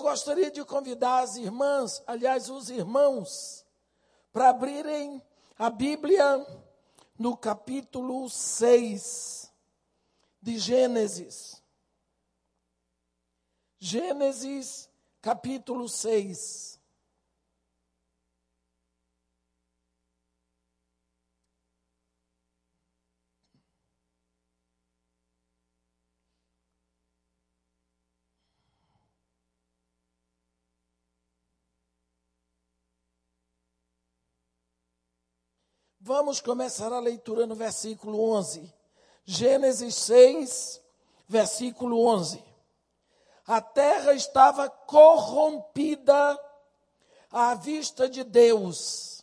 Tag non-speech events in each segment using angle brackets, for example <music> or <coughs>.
Eu gostaria de convidar as irmãs, aliás, os irmãos, para abrirem a Bíblia no capítulo 6 de Gênesis. Gênesis, capítulo 6. Vamos começar a leitura no versículo 11. Gênesis 6, versículo 11. A terra estava corrompida à vista de Deus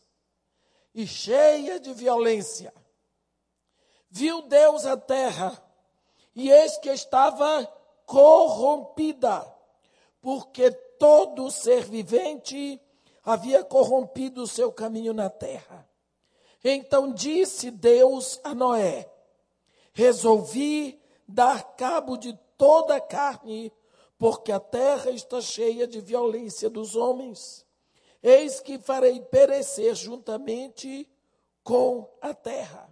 e cheia de violência. Viu Deus a terra e eis que estava corrompida, porque todo ser vivente havia corrompido o seu caminho na terra. Então disse Deus a Noé: Resolvi dar cabo de toda a carne, porque a terra está cheia de violência dos homens. Eis que farei perecer juntamente com a terra.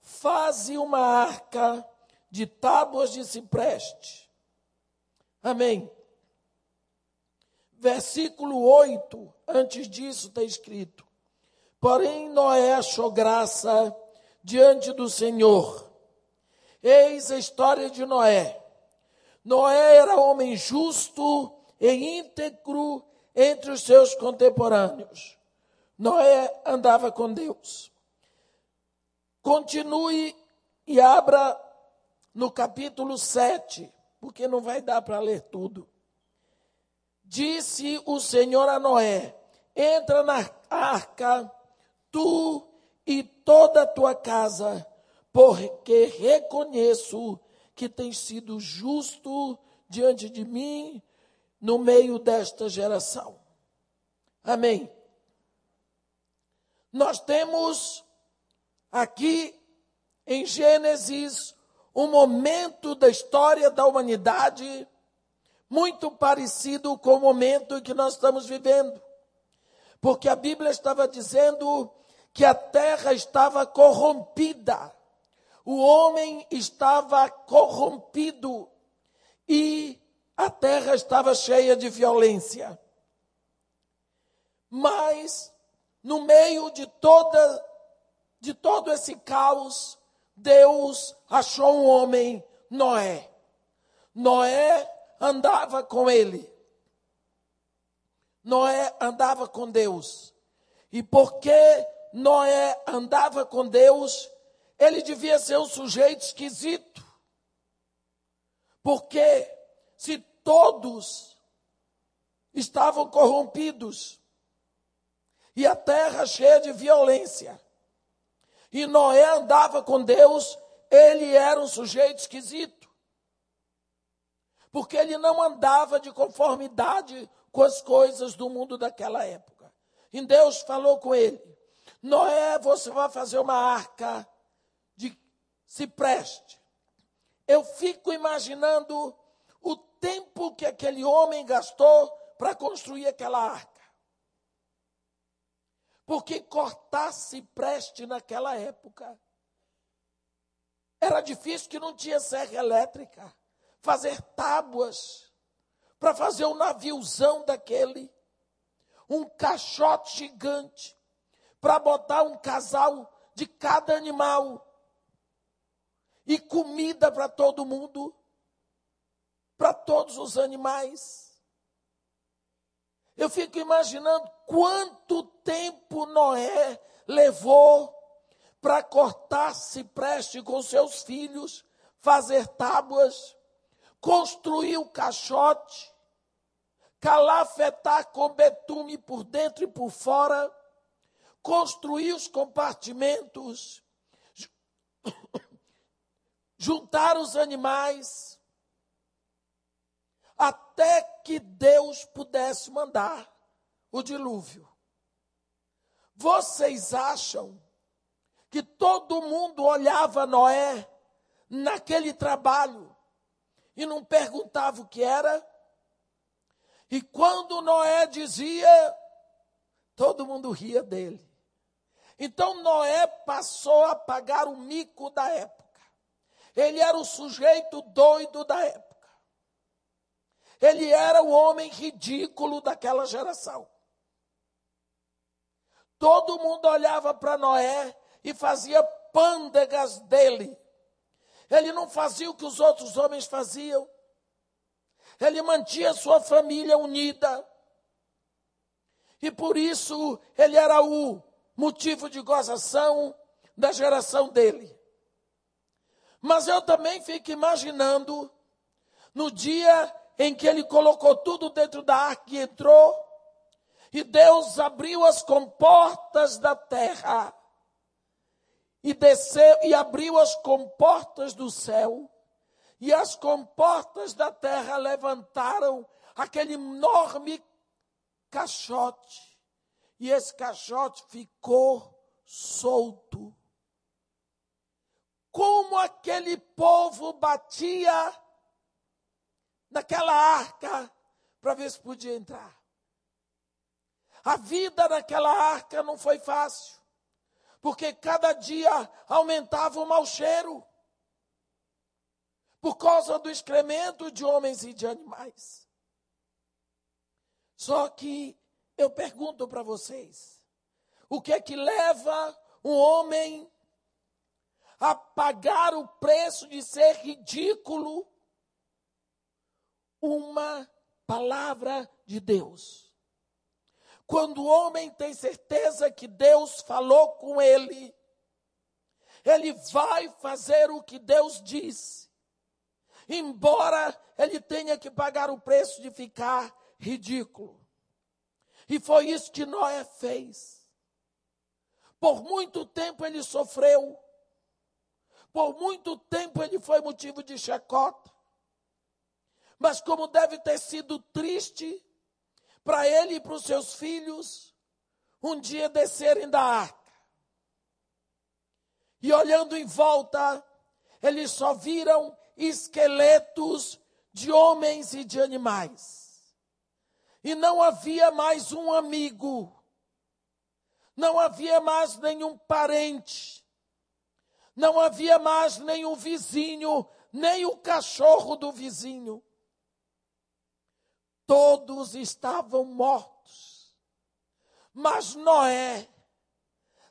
Faze uma arca de tábuas de cipreste. Amém. Versículo 8, antes disso está escrito: Porém, Noé achou graça diante do Senhor. Eis a história de Noé. Noé era homem justo e íntegro entre os seus contemporâneos. Noé andava com Deus. Continue e abra no capítulo 7, porque não vai dar para ler tudo. Disse o Senhor a Noé: entra na arca tu e toda a tua casa, porque reconheço que tens sido justo diante de mim no meio desta geração. Amém. Nós temos aqui em Gênesis um momento da história da humanidade muito parecido com o momento que nós estamos vivendo. Porque a Bíblia estava dizendo que a terra estava corrompida, o homem estava corrompido e a terra estava cheia de violência. Mas no meio de toda de todo esse caos, Deus achou um homem, Noé. Noé andava com ele. Noé andava com Deus. E porque Noé andava com Deus, ele devia ser um sujeito esquisito. Porque se todos estavam corrompidos e a terra cheia de violência, e Noé andava com Deus, ele era um sujeito esquisito. Porque ele não andava de conformidade com as coisas do mundo daquela época. E Deus falou com ele: Noé, você vai fazer uma arca de cipreste. Eu fico imaginando o tempo que aquele homem gastou para construir aquela arca. Porque cortar cipreste naquela época era difícil que não tinha serra elétrica. Fazer tábuas para fazer um naviozão daquele, um caixote gigante para botar um casal de cada animal e comida para todo mundo, para todos os animais. Eu fico imaginando quanto tempo Noé levou para cortar cipreste com seus filhos, fazer tábuas, construir o caixote, calafetar com betume por dentro e por fora, construir os compartimentos, <coughs> juntar os animais, até que Deus pudesse mandar o dilúvio. Vocês acham que todo mundo olhava Noé naquele trabalho e não perguntava o que era? E quando Noé dizia, todo mundo ria dele. Então Noé passou a pagar o mico da época. Ele era o sujeito doido da época. Ele era o homem ridículo daquela geração. Todo mundo olhava para Noé e fazia pândegas dele. Ele não fazia o que os outros homens faziam. Ele mantinha sua família unida. E por isso ele era o motivo de gozação da geração dele. Mas eu também fico imaginando no dia em que ele colocou tudo dentro da arca e entrou, e Deus abriu as comportas da terra e desceu e abriu as comportas do céu, e as comportas da terra levantaram aquele enorme caixote, e esse caixote ficou solto. Como aquele povo batia naquela arca para ver se podia entrar. A vida naquela arca não foi fácil, porque cada dia aumentava o mau cheiro por causa do excremento de homens e de animais. Só que eu pergunto para vocês: o que é que leva um homem a pagar o preço de ser ridículo? Uma palavra de Deus. Quando o homem tem certeza que Deus falou com ele, ele vai fazer o que Deus disse, embora ele tenha que pagar o preço de ficar ridículo. E foi isso que Noé fez. Por muito tempo ele sofreu. Por muito tempo ele foi motivo de chacota. Mas como deve ter sido triste para ele e para os seus filhos um dia descerem da arca. E olhando em volta, eles só viram esqueletos de homens e de animais e não havia mais um amigo, não havia mais nenhum parente, não havia mais nenhum vizinho, nem o cachorro do vizinho. Todos estavam mortos. Mas Noé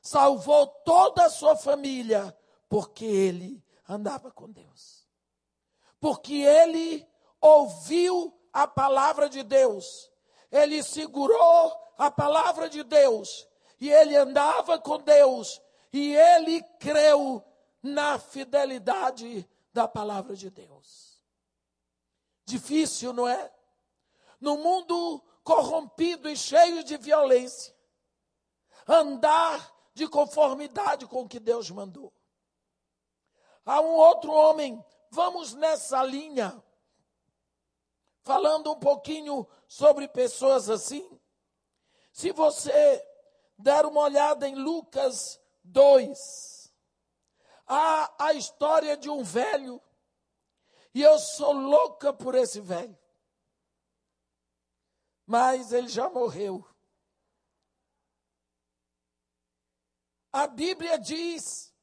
salvou toda a sua família, porque ele andava com Deus. Porque ele ouviu a palavra de Deus ele segurou a palavra de Deus e ele andava com Deus e ele creu na fidelidade da palavra de Deus. Difícil, não é? No mundo corrompido e cheio de violência, andar de conformidade com o que Deus mandou. Há um outro homem, vamos nessa linha, falando um pouquinho sobre pessoas assim. Se você der uma olhada em Lucas 2, há a história de um velho, e eu sou louca por esse velho. Mas ele já morreu. A Bíblia diz,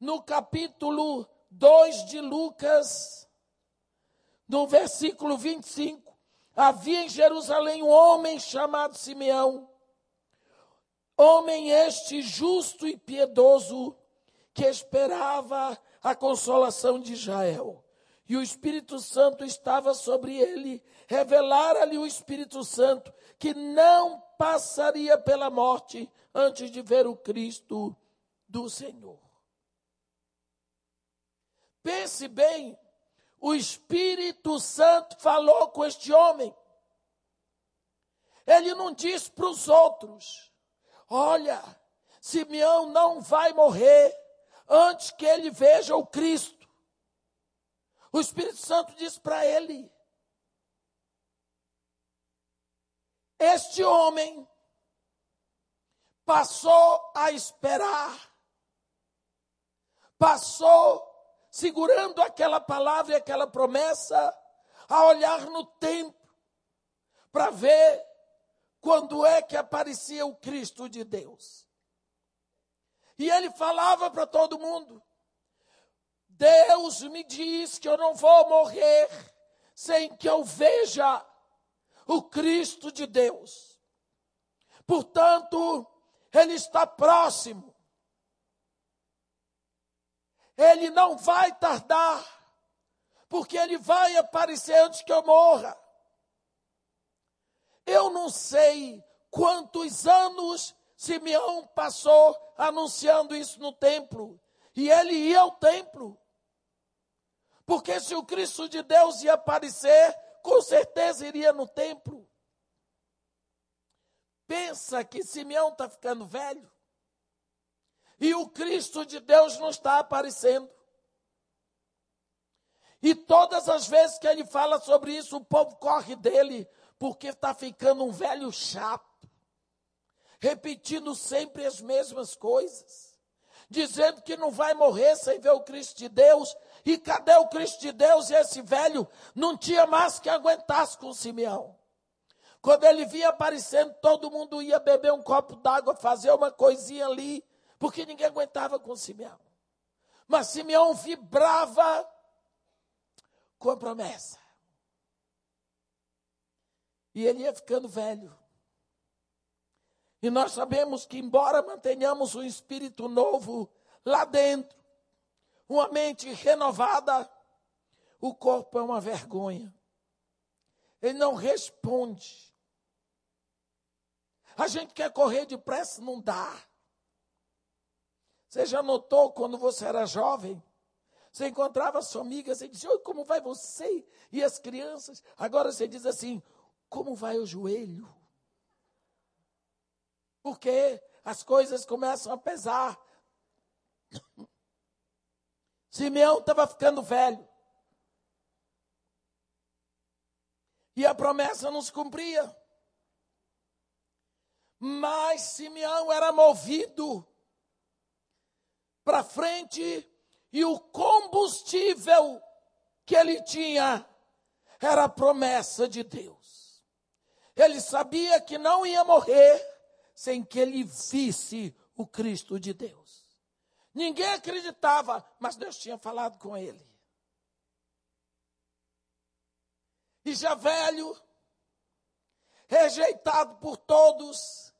no capítulo 2 de Lucas, no versículo 25, havia em Jerusalém um homem chamado Simeão, homem este justo e piedoso, que esperava a consolação de Israel. E o Espírito Santo estava sobre ele, revelara-lhe o Espírito Santo que não passaria pela morte antes de ver o Cristo do Senhor. Pense bem o Espírito Santo falou com este homem. Ele não disse para os outros: Olha, Simeão não vai morrer antes que ele veja o Cristo. O Espírito Santo disse para ele: Este homem passou a esperar, passou segurando aquela palavra e aquela promessa, a olhar no tempo, para ver quando é que aparecia o Cristo de Deus. E ele falava para todo mundo: Deus me diz que eu não vou morrer sem que eu veja o Cristo de Deus. Portanto, ele está próximo. Ele não vai tardar, porque ele vai aparecer antes que eu morra. Eu não sei quantos anos Simeão passou anunciando isso no templo. E ele ia ao templo. Porque se o Cristo de Deus ia aparecer, com certeza iria no templo. Pensa que Simeão está ficando velho. E o Cristo de Deus não está aparecendo. E todas as vezes que ele fala sobre isso, o povo corre dele, porque está ficando um velho chato, repetindo sempre as mesmas coisas, dizendo que não vai morrer sem ver o Cristo de Deus. E cadê o Cristo de Deus? E esse velho não tinha mais que aguentasse com Simeão. Quando ele via aparecendo, todo mundo ia beber um copo d'água, fazer uma coisinha ali, porque ninguém aguentava com Simeão. Mas Simeão vibrava com a promessa. E ele ia ficando velho. E nós sabemos que, embora mantenhamos um espírito novo lá dentro, uma mente renovada, o corpo é uma vergonha. Ele não responde. A gente quer correr depressa, não dá. Você já notou quando você era jovem? Você encontrava sua amiga, você dizia, Oi, como vai você e as crianças? Agora você diz assim, como vai o joelho? Porque as coisas começam a pesar. <coughs> Simeão estava ficando velho. E a promessa não se cumpria. Mas Simeão era movido para frente e o combustível que ele tinha era a promessa de Deus. Ele sabia que não ia morrer sem que ele visse o Cristo de Deus. Ninguém acreditava, mas Deus tinha falado com ele. E já velho, rejeitado por todos,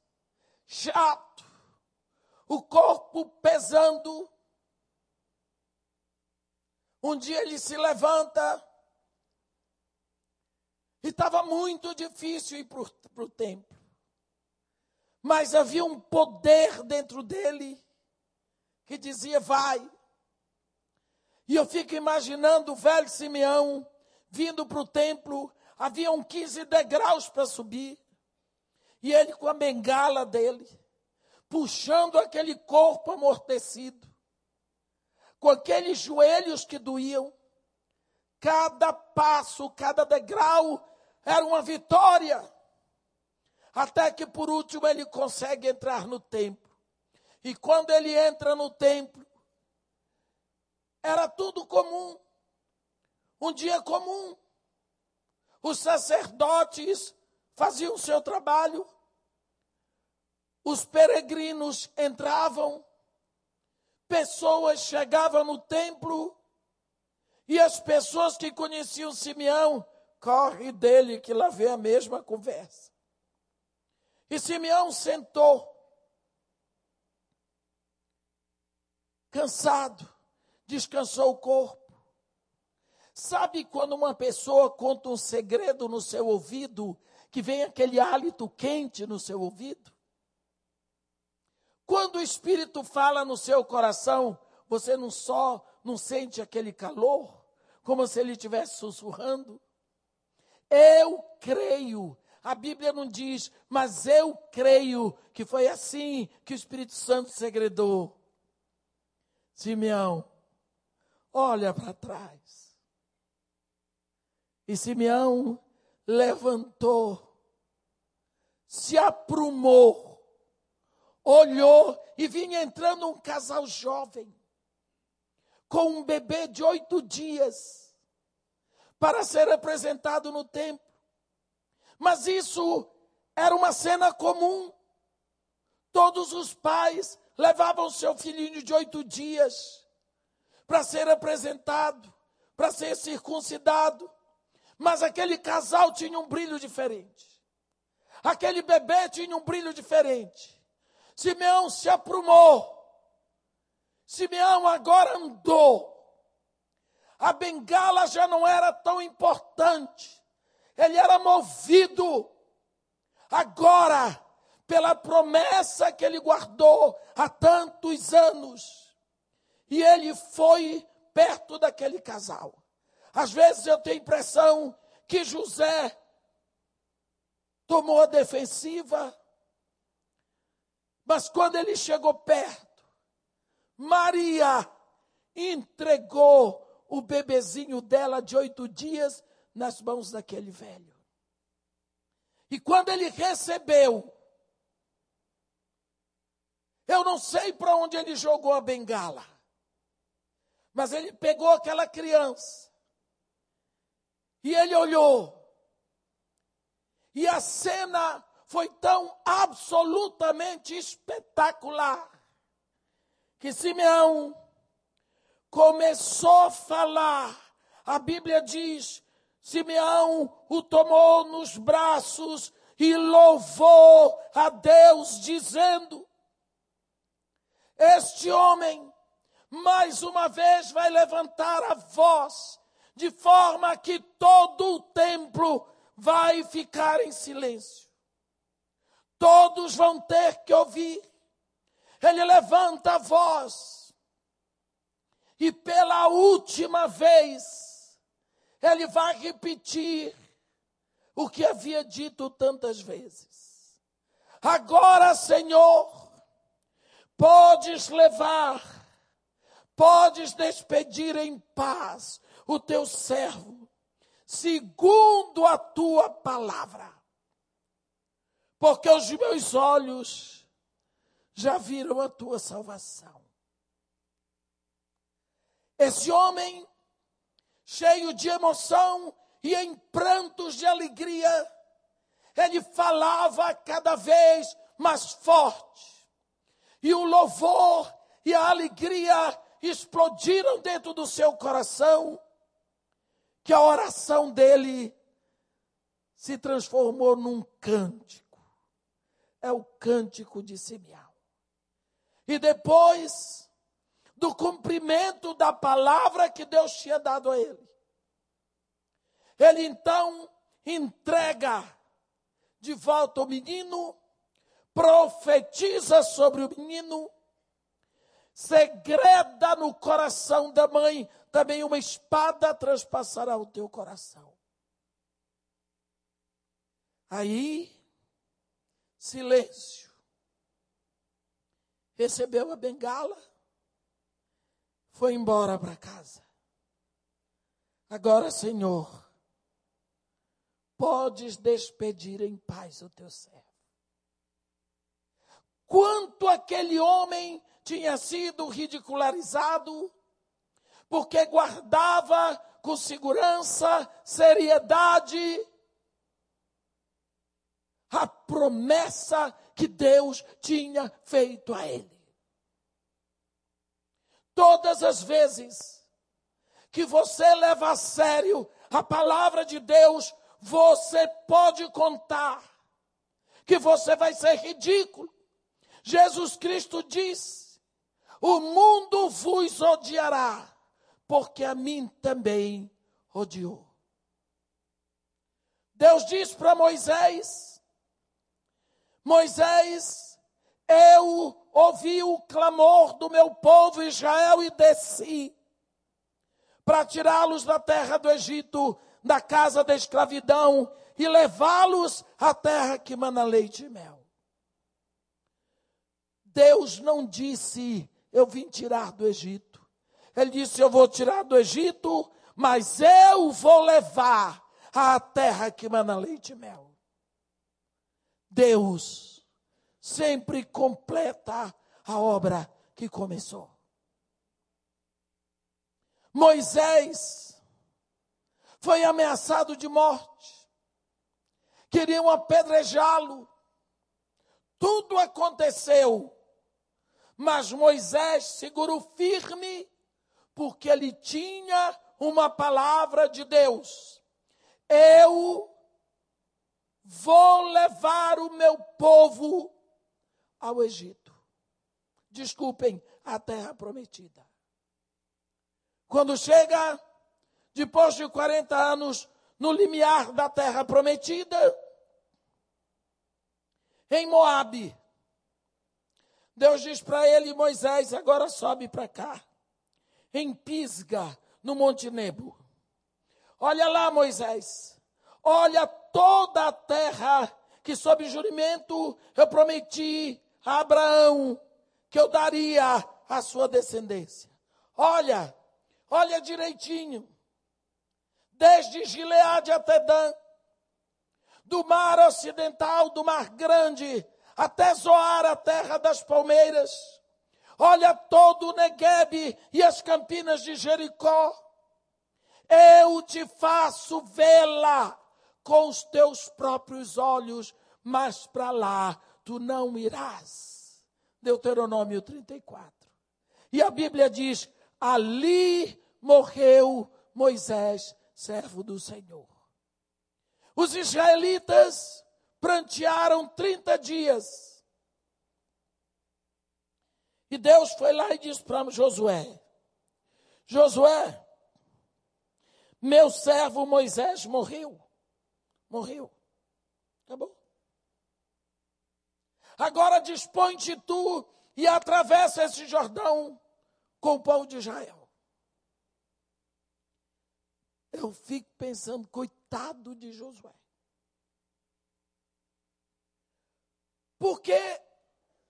chato, o corpo pesando. Um dia ele se levanta e estava muito difícil ir para o templo. Mas havia um poder dentro dele que dizia: vai. E eu fico imaginando o velho Simeão vindo para o templo, haviam 15 degraus para subir, e ele com a bengala dele, puxando aquele corpo amortecido, com aqueles joelhos que doíam, cada passo, cada degrau era uma vitória. Até que por último ele consegue entrar no templo. E quando ele entra no templo, era tudo comum. Um dia comum. Os sacerdotes faziam o seu trabalho. Os peregrinos entravam. Pessoas chegavam no templo. E as pessoas que conheciam Simeão corre dele que lá vem a mesma conversa. E Simeão sentou, cansado, descansou o corpo. Sabe quando uma pessoa conta um segredo no seu ouvido, que vem aquele hálito quente no seu ouvido? Quando o Espírito fala no seu coração, você não só não sente aquele calor, como se ele estivesse sussurrando. Eu creio. A Bíblia não diz, mas eu creio que foi assim que o Espírito Santo segredou. Simeão, olha para trás. E Simeão levantou, se aprumou, olhou e vinha entrando um casal jovem, com um bebê de oito dias para ser apresentado no templo. Mas isso era uma cena comum. Todos os pais levavam seu filhinho de oito dias para ser apresentado, para ser circuncidado. Mas aquele casal tinha um brilho diferente. Aquele bebê tinha um brilho diferente. Simeão se aprumou. Simeão agora andou. A bengala já não era tão importante. Ele era movido agora pela promessa que ele guardou há tantos anos. E ele foi perto daquele casal. Às vezes eu tenho a impressão que José tomou a defensiva, mas quando ele chegou perto, Maria entregou o bebezinho dela de oito dias nas mãos daquele velho. E quando ele recebeu, eu não sei para onde ele jogou a bengala, mas ele pegou aquela criança e ele olhou. E a cena foi tão absolutamente espetacular que Simeão começou a falar. A Bíblia diz: Simeão o tomou nos braços e louvou a Deus, dizendo: Este homem, mais uma vez, vai levantar a voz, de forma que todo o templo vai ficar em silêncio. Todos vão ter que ouvir. Ele levanta a voz. E pela última vez, ele vai repetir o que havia dito tantas vezes. Agora, Senhor, podes levar, podes despedir em paz o teu servo segundo a tua palavra. Porque os meus olhos já viram a tua salvação. Esse homem, cheio de emoção e em prantos de alegria, ele falava cada vez mais forte. E o louvor e a alegria explodiram dentro do seu coração que a oração dele se transformou num cântico. É o cântico de Simeão. E depois do cumprimento da palavra que Deus tinha dado a ele, ele então entrega de volta o menino, profetiza sobre o menino, segreda no coração da mãe também uma espada transpassará o teu coração. Aí, silêncio. Recebeu a bengala, foi embora para casa. Agora, Senhor, podes despedir em paz o teu servo. Quanto aquele homem tinha sido ridicularizado, porque guardava com segurança, seriedade, a promessa que Deus tinha feito a ele. Todas as vezes que você leva a sério a palavra de Deus, você pode contar que você vai ser ridículo. Jesus Cristo diz: O mundo vos odiará, porque a mim também odiou. Deus diz para Moisés: Moisés, eu ouvi o clamor do meu povo Israel e desci para tirá-los da terra do Egito, da casa da escravidão e levá-los à terra que mana leite e mel. Deus não disse: Eu vim tirar do Egito. Ele disse: Eu vou tirar do Egito, mas eu vou levar à terra que mana leite e mel. Deus sempre completa a obra que começou. Moisés foi ameaçado de morte. queriam apedrejá-lo. Tudo aconteceu, mas Moisés segurou firme, porque ele tinha uma palavra de Deus. Eu vou levar o meu povo ao Egito. Desculpem, a terra prometida. Quando chega, depois de 40 anos, no limiar da terra prometida, em Moabe, Deus diz para ele, Moisés, agora sobe para cá, em Pisga, no Monte Nebo. Olha lá, Moisés, olha toda a terra que sob juramento eu prometi a Abraão que eu daria à sua descendência. Olha, olha direitinho. Desde Gileade até Dan, do mar ocidental, do mar grande, até Zoar, a terra das palmeiras. Olha todo o Negueb e as campinas de Jericó. Eu te faço vê-la com os teus próprios olhos, mas para lá tu não irás. Deuteronômio 34. E a Bíblia diz: ali morreu Moisés, servo do Senhor. Os israelitas prantearam 30 dias. E Deus foi lá e disse para Josué: Josué, meu servo Moisés morreu. Morreu. Acabou. Agora dispõe-te tu e atravessa esse Jordão com o povo de Israel. Eu fico pensando, coitado de Josué. Porque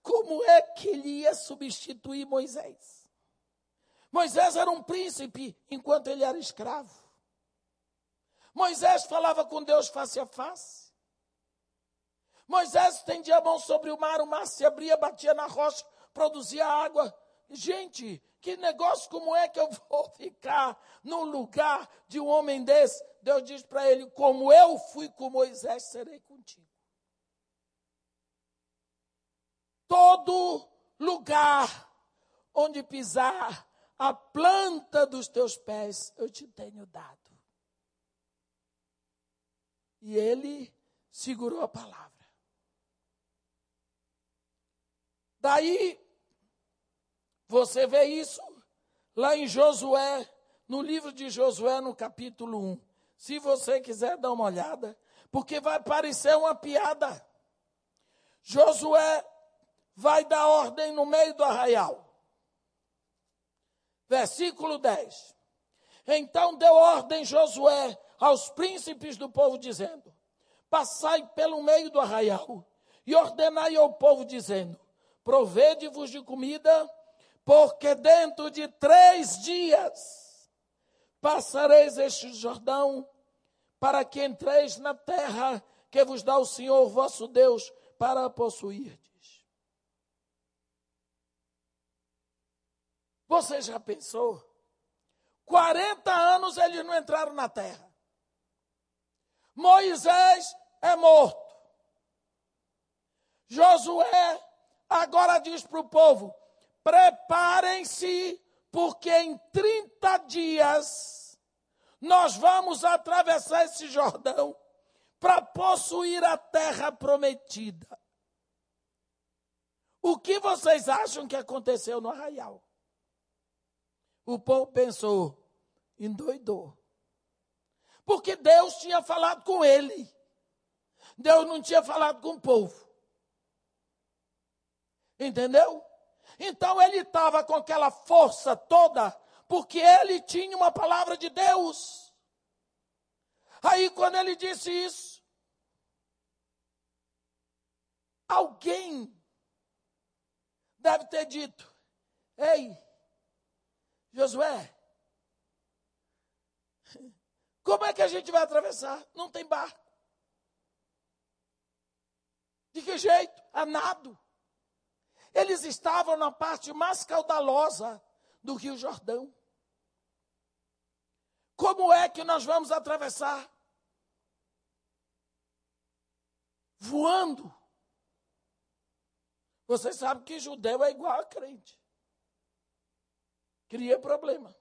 como é que ele ia substituir Moisés? Moisés era um príncipe enquanto ele era escravo. Moisés falava com Deus face a face. Moisés estendia a mão sobre o mar, o mar se abria, batia na rocha, produzia água. Gente, que negócio como é que eu vou <laughs> ficar no lugar de um homem desse? Deus diz para ele: Como eu fui com Moisés, serei contigo. Todo lugar onde pisar a planta dos teus pés, eu te tenho dado. E ele segurou a palavra. Daí você vê isso lá em Josué, no livro de Josué, no capítulo 1. Se você quiser dar uma olhada, porque vai parecer uma piada. Josué vai dar ordem no meio do arraial. Versículo 10. Então deu ordem Josué aos príncipes do povo, dizendo: Passai pelo meio do arraial e ordenai ao povo, dizendo: Provede-vos de comida porque dentro de três dias passareis este Jordão, para que entreis na terra que vos dá o Senhor vosso Deus para possuirdes. Você já pensou? 40 anos eles não entraram na terra. Moisés é morto. Josué agora diz para o povo: Preparem-se, porque em 30 dias nós vamos atravessar esse Jordão para possuir a terra prometida. O que vocês acham que aconteceu no arraial? O povo pensou, endoidou. Porque Deus tinha falado com ele. Deus não tinha falado com o povo. Entendeu? Então ele estava com aquela força toda, porque ele tinha uma palavra de Deus. Aí, quando ele disse isso, alguém deve ter dito: Ei, Josué, como é que a gente vai atravessar? Não tem barco. De que jeito? A nado. Eles estavam na parte mais caudalosa do Rio Jordão. Como é que nós vamos atravessar? voando. Você sabe que judeu é igual a crente. Cria problema.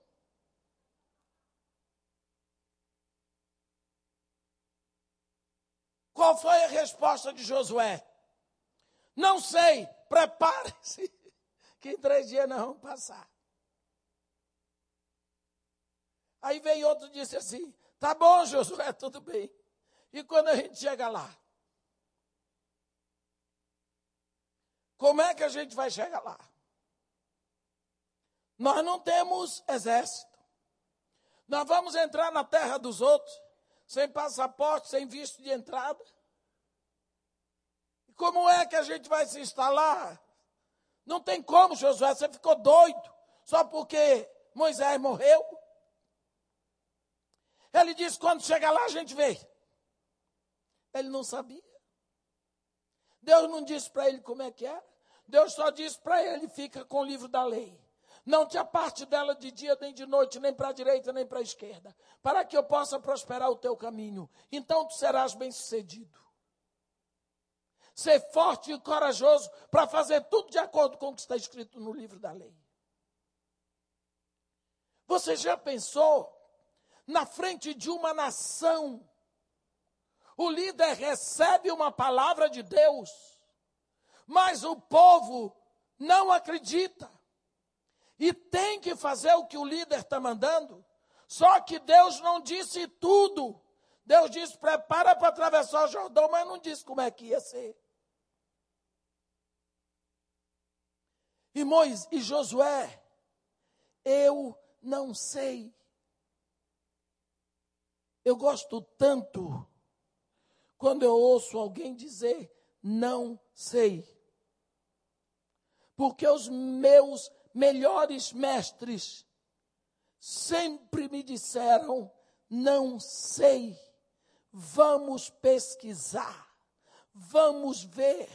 Qual foi a resposta de Josué? Não sei, prepare-se, <laughs> que em três dias nós vamos passar. Aí veio outro e disse assim: tá bom, Josué, <laughs> tudo bem. E quando a gente chega lá? Como é que a gente vai chegar lá? Nós não temos exército. Nós vamos entrar na terra dos outros sem passaporte, sem visto de entrada. Como é que a gente vai se instalar? Não tem como, Josué, você ficou doido só porque Moisés morreu. Ele disse: quando chegar lá, a gente vê. Ele não sabia. Deus não disse para ele como é que era. Deus só disse para ele: fica com o livro da lei. Não te aparte dela de dia nem de noite, nem para a direita nem para a esquerda, para que eu possa prosperar o teu caminho. Então tu serás bem-sucedido. Ser forte e corajoso para fazer tudo de acordo com o que está escrito no livro da lei. Você já pensou na frente de uma nação? O líder recebe uma palavra de Deus, mas o povo não acredita e tem que fazer o que o líder está mandando. Só que Deus não disse tudo. Deus disse: prepara para atravessar o Jordão, mas não disse como é que ia ser. E Moisés e Josué, eu não sei. Eu gosto tanto quando eu ouço alguém dizer não sei. Porque os meus melhores mestres sempre me disseram: não sei, vamos pesquisar, vamos ver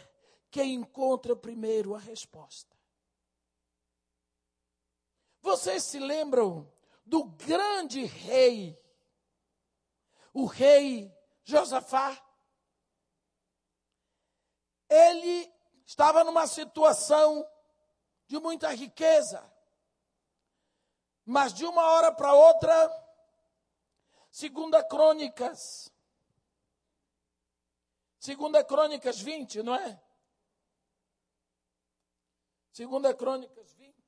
quem encontra primeiro a resposta. Vocês se lembram do grande rei, o rei Josafá? Ele estava numa situação de muita riqueza. Mas de uma hora para outra, segunda Crônicas, segunda Crônicas 20, não é? Segunda Crônicas 20. Deixa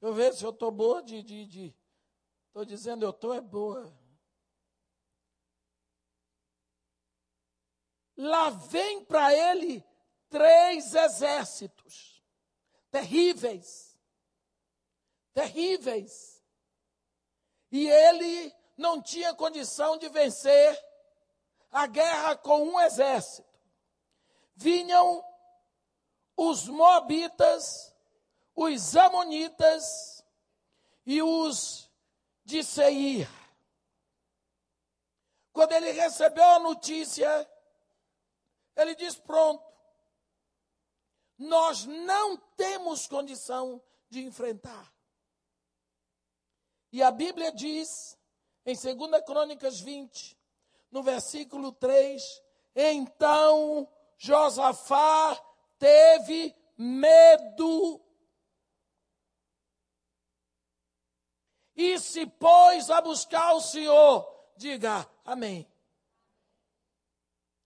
eu ver se eu estou boa de. Estou de, de, dizendo eu estou é boa. Lá vem para ele três exércitos terríveis. Terríveis. E ele não tinha condição de vencer a guerra com um exército. Vinham os Moabitas, os Amonitas e os de Seir. Quando ele recebeu a notícia, ele disse: Pronto, nós não temos condição de enfrentar. E a Bíblia diz, em 2 Crônicas 20, no versículo 3, então Josafá teve medo e se pôs a buscar o Senhor. Diga amém.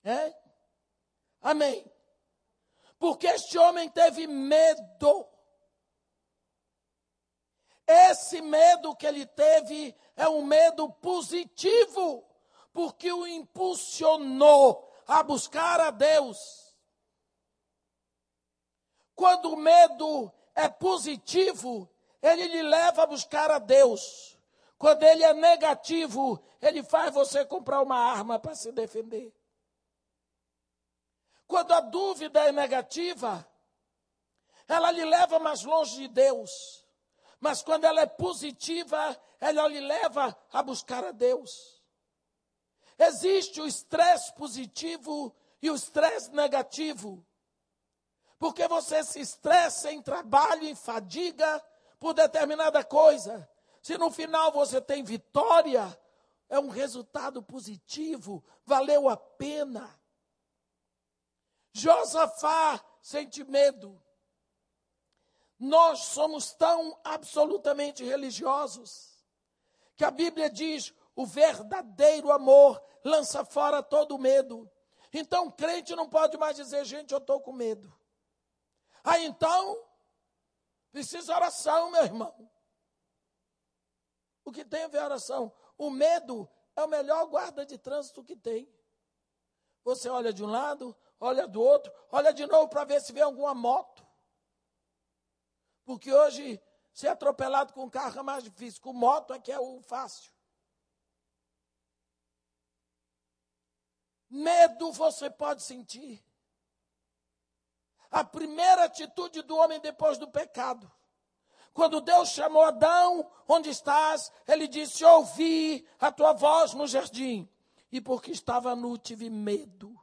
É? Amém. Porque este homem teve medo. Esse medo que ele teve é um medo positivo, porque o impulsionou a buscar a Deus. Quando o medo é positivo, ele lhe leva a buscar a Deus. Quando ele é negativo, ele faz você comprar uma arma para se defender. Quando a dúvida é negativa, ela lhe leva mais longe de Deus. Mas quando ela é positiva, ela lhe leva a buscar a Deus. Existe o estresse positivo e o estresse negativo. Porque você se estressa em trabalho, em fadiga por determinada coisa. Se no final você tem vitória, é um resultado positivo, valeu a pena. Josafá sente medo. Nós somos tão absolutamente religiosos que a Bíblia diz: o verdadeiro amor lança fora todo medo. Então, crente não pode mais dizer, gente, eu estou com medo. Aí então, precisa oração, meu irmão. O que tem a ver oração? O medo é o melhor guarda de trânsito que tem. Você olha de um lado, olha do outro, olha de novo para ver se vê alguma moto. Porque hoje, ser atropelado com carro é mais difícil, com moto é que é o fácil. Medo você pode sentir. A primeira atitude do homem depois do pecado. Quando Deus chamou Adão, onde estás? Ele disse: Ouvi a tua voz no jardim. E porque estava nu, tive medo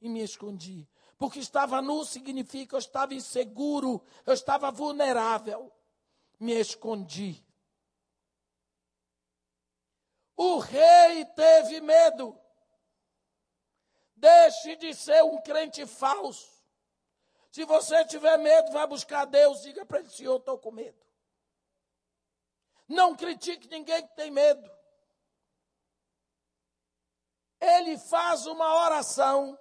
e me escondi. Porque estava nu significa eu estava inseguro, eu estava vulnerável. Me escondi. O rei teve medo. Deixe de ser um crente falso. Se você tiver medo, vai buscar Deus, diga para ele, Senhor, estou com medo. Não critique ninguém que tem medo. Ele faz uma oração.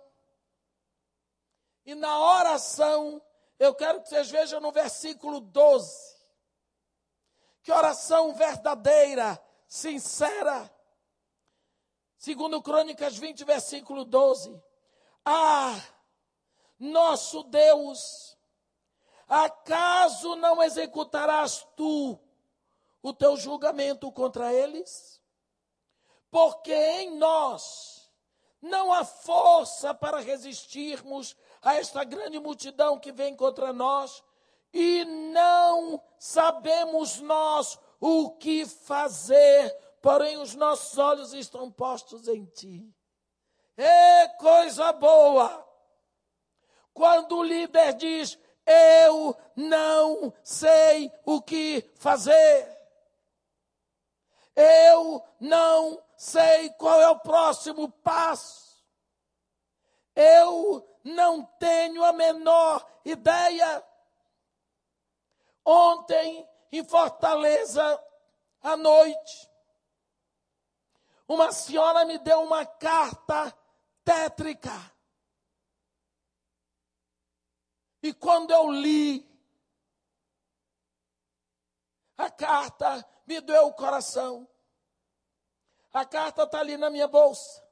E na oração, eu quero que vocês vejam no versículo 12. Que oração verdadeira, sincera. Segundo Crônicas 20, versículo 12. Ah, nosso Deus, acaso não executarás tu o teu julgamento contra eles? Porque em nós não há força para resistirmos a esta grande multidão que vem contra nós, e não sabemos nós o que fazer porém os nossos olhos estão postos em ti. É coisa boa quando o líder diz: Eu não sei o que fazer. Eu não sei qual é o próximo passo. Eu não tenho a menor ideia. Ontem, em Fortaleza, à noite, uma senhora me deu uma carta tétrica. E quando eu li a carta, me doeu o coração. A carta está ali na minha bolsa.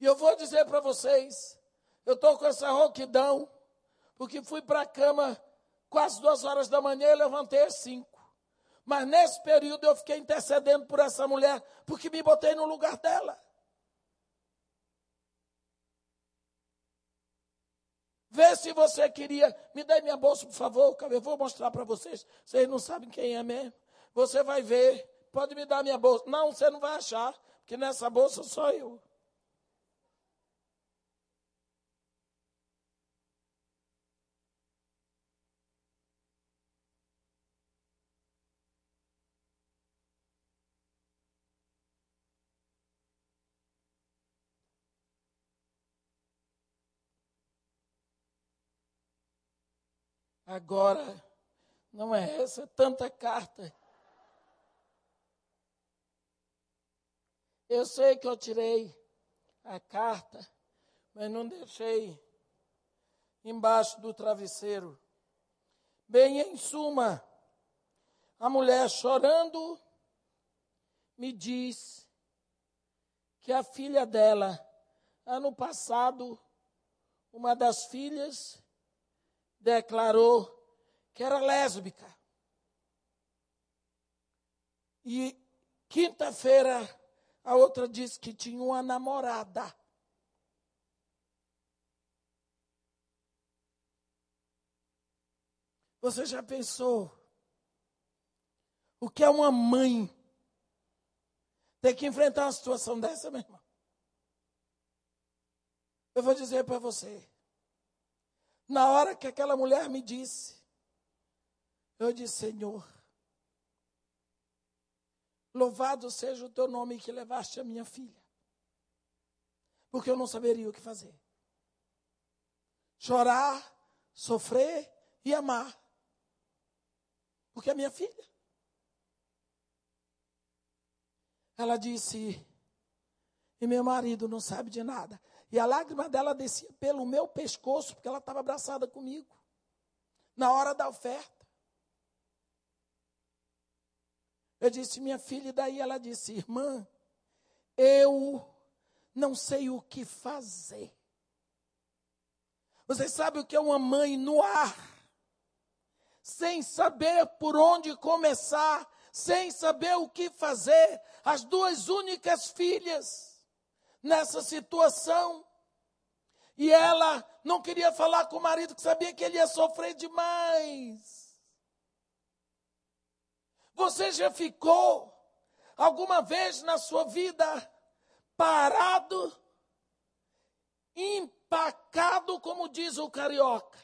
E eu vou dizer para vocês, eu estou com essa rouquidão, porque fui para a cama quase duas horas da manhã e levantei às cinco. Mas nesse período eu fiquei intercedendo por essa mulher, porque me botei no lugar dela. Vê se você queria. Me dê minha bolsa, por favor. Eu vou mostrar para vocês. Vocês não sabem quem é mesmo. Você vai ver. Pode me dar minha bolsa. Não, você não vai achar. Porque nessa bolsa sou eu. Agora, não é essa, é tanta carta. Eu sei que eu tirei a carta, mas não deixei embaixo do travesseiro. Bem, em suma, a mulher chorando me diz que a filha dela, ano passado, uma das filhas, declarou que era lésbica. E quinta-feira a outra disse que tinha uma namorada. Você já pensou o que é uma mãe ter que enfrentar uma situação dessa, meu irmão? Eu vou dizer para você. Na hora que aquela mulher me disse, eu disse: Senhor, louvado seja o teu nome que levaste a minha filha. porque eu não saberia o que fazer. Chorar, sofrer e amar. Porque é minha filha. Ela disse: E meu marido não sabe de nada. E a lágrima dela descia pelo meu pescoço, porque ela estava abraçada comigo. Na hora da oferta. Eu disse, minha filha, e daí ela disse, irmã, eu não sei o que fazer. Você sabe o que é uma mãe no ar? Sem saber por onde começar, sem saber o que fazer, as duas únicas filhas nessa situação. E ela não queria falar com o marido, que sabia que ele ia sofrer demais. Você já ficou alguma vez na sua vida parado, empacado, como diz o carioca,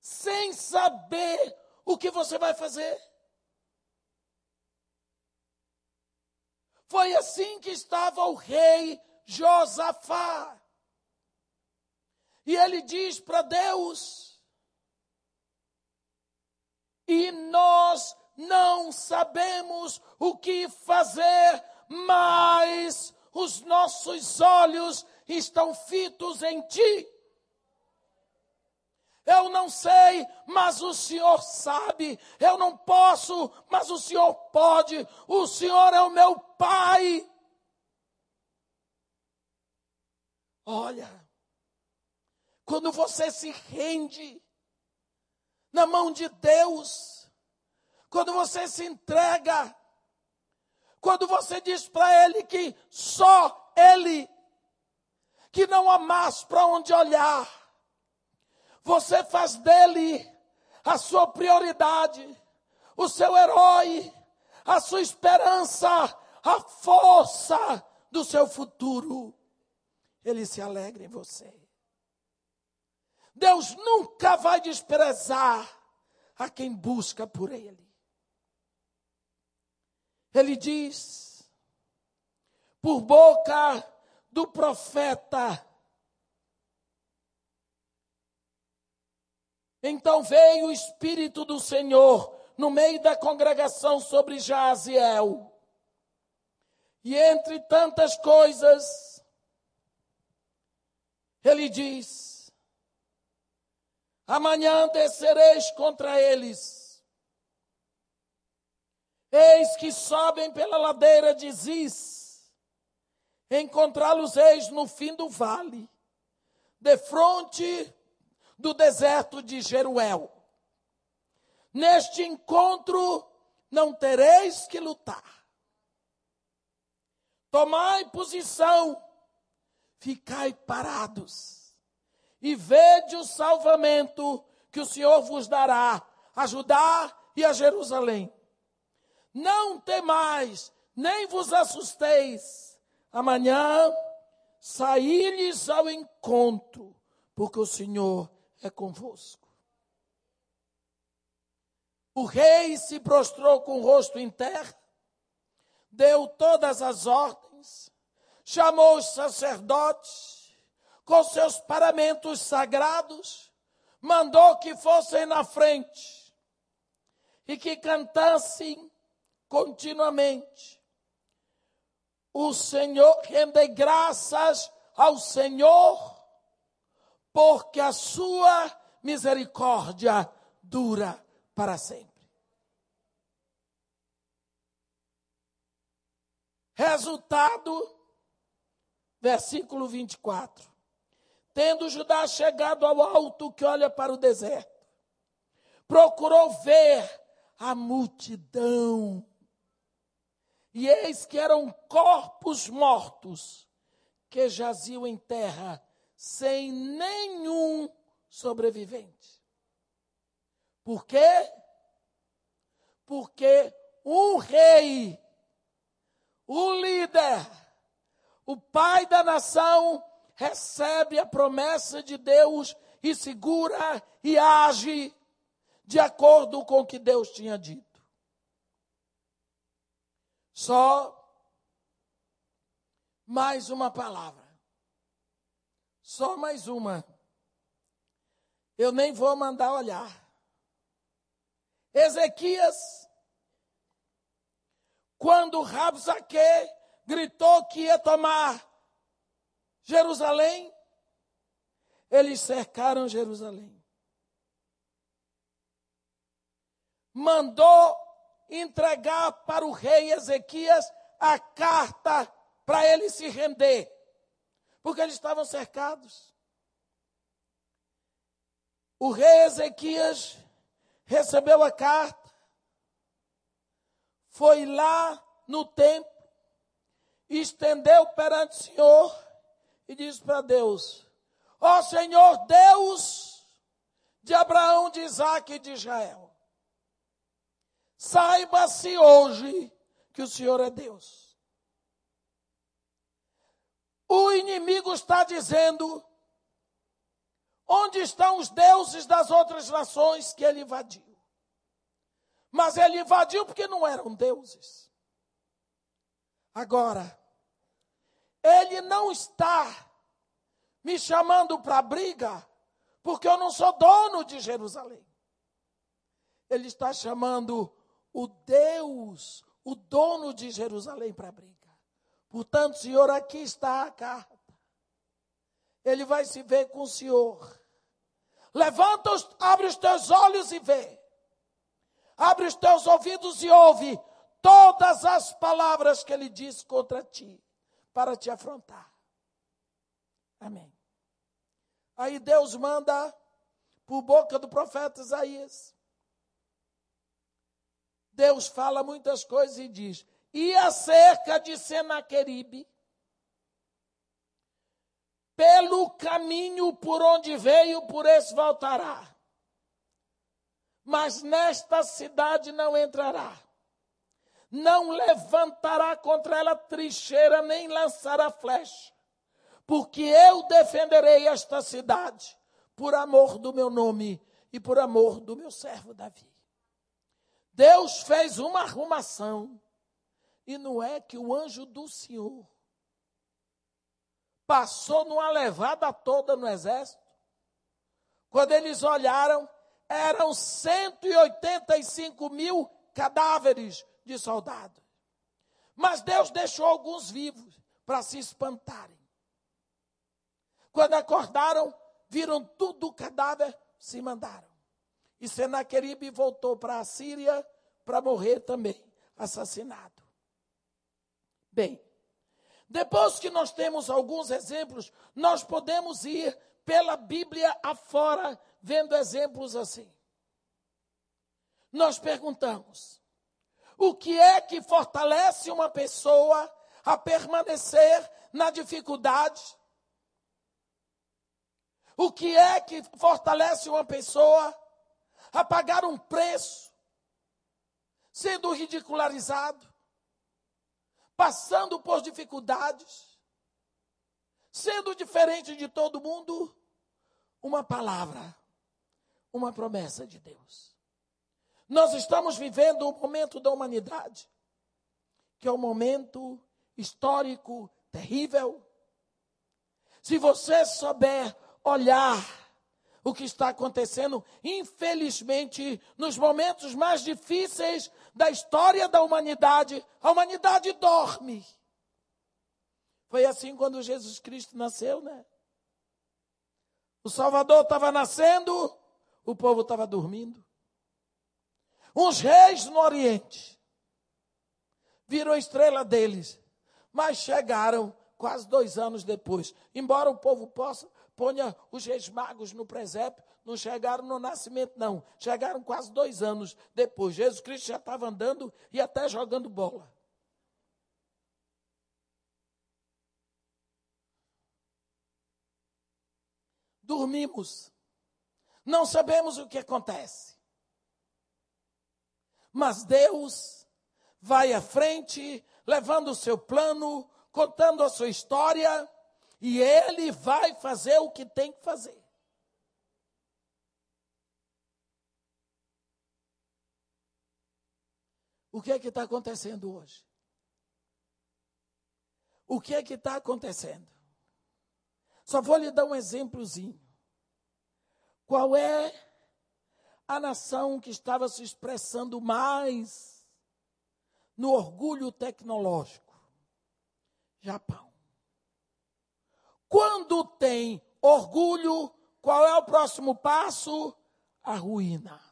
sem saber o que você vai fazer? Foi assim que estava o rei Josafá. E ele diz para Deus: e nós não sabemos o que fazer, mas os nossos olhos estão fitos em Ti. Eu não sei, mas o Senhor sabe. Eu não posso, mas o Senhor pode. O Senhor é o meu Pai. Olha, quando você se rende, na mão de Deus, quando você se entrega, quando você diz para Ele que só Ele, que não há mais para onde olhar, você faz dele a sua prioridade, o seu herói, a sua esperança, a força do seu futuro. Ele se alegra em você. Deus nunca vai desprezar a quem busca por Ele. Ele diz, por boca do profeta, Então veio o Espírito do Senhor no meio da congregação sobre Jaziel. E entre tantas coisas, ele diz: Amanhã descereis contra eles. Eis que sobem pela ladeira de Ziz. Encontrá-los eis no fim do vale, de fronte do deserto de Jeruel. Neste encontro não tereis que lutar. Tomai posição, ficai parados e vede o salvamento que o Senhor vos dará a Judá e a Jerusalém. Não temais, nem vos assusteis. Amanhã saí-lhes ao encontro, porque o Senhor é convosco. O rei se prostrou com o rosto em terra, deu todas as ordens, chamou os sacerdotes, com seus paramentos sagrados, mandou que fossem na frente e que cantassem continuamente. O Senhor, rende graças ao Senhor, porque a sua misericórdia dura para sempre. Resultado, versículo 24. Tendo Judá chegado ao alto que olha para o deserto, procurou ver a multidão. E eis que eram corpos mortos que jaziam em terra, sem nenhum sobrevivente. Por quê? Porque um rei, o líder, o pai da nação, recebe a promessa de Deus e segura e age de acordo com o que Deus tinha dito. mais uma palavra. Só mais uma. Eu nem vou mandar olhar. Ezequias, quando Rabsaque gritou que ia tomar Jerusalém, eles cercaram Jerusalém. Mandou entregar para o rei Ezequias a carta para ele se render, porque eles estavam cercados. O rei Ezequias recebeu a carta, foi lá no templo, estendeu perante o Senhor e disse para Deus: Ó oh, Senhor Deus de Abraão, de Isaac e de Israel, saiba-se hoje que o Senhor é Deus. O inimigo está dizendo: onde estão os deuses das outras nações que ele invadiu? Mas ele invadiu porque não eram deuses. Agora, ele não está me chamando para briga, porque eu não sou dono de Jerusalém. Ele está chamando o Deus, o dono de Jerusalém para briga. Portanto, Senhor, aqui está a carta. Ele vai se ver com o Senhor. Levanta, os, abre os teus olhos e vê. Abre os teus ouvidos e ouve todas as palavras que ele disse contra ti, para te afrontar. Amém. Aí Deus manda por boca do profeta Isaías. Deus fala muitas coisas e diz: e acerca de Senaqueribe, pelo caminho por onde veio, por esse voltará. Mas nesta cidade não entrará. Não levantará contra ela trincheira, nem lançará flecha. Porque eu defenderei esta cidade, por amor do meu nome e por amor do meu servo Davi. Deus fez uma arrumação e não é que o anjo do Senhor passou numa levada toda no exército. Quando eles olharam, eram 185 mil cadáveres de soldados. Mas Deus deixou alguns vivos para se espantarem. Quando acordaram, viram tudo o cadáver, se mandaram. E Senaqueribe voltou para a Síria para morrer também, assassinado. Bem, depois que nós temos alguns exemplos, nós podemos ir pela Bíblia afora vendo exemplos assim. Nós perguntamos: o que é que fortalece uma pessoa a permanecer na dificuldade? O que é que fortalece uma pessoa a pagar um preço, sendo ridicularizado? Passando por dificuldades, sendo diferente de todo mundo, uma palavra, uma promessa de Deus. Nós estamos vivendo um momento da humanidade, que é um momento histórico terrível. Se você souber olhar o que está acontecendo, infelizmente, nos momentos mais difíceis da história da humanidade, a humanidade dorme. Foi assim quando Jesus Cristo nasceu, né? O Salvador estava nascendo, o povo estava dormindo. Uns reis no Oriente viram a estrela deles, mas chegaram quase dois anos depois. Embora o povo possa ponha os reis magos no presépio, não chegaram no nascimento, não. Chegaram quase dois anos depois. Jesus Cristo já estava andando e até jogando bola. Dormimos. Não sabemos o que acontece. Mas Deus vai à frente, levando o seu plano, contando a sua história e ele vai fazer o que tem que fazer. O que é que está acontecendo hoje? o que é que está acontecendo? Só vou lhe dar um exemplozinho. Qual é a nação que estava se expressando mais no orgulho tecnológico? Japão. Quando tem orgulho, qual é o próximo passo? A ruína.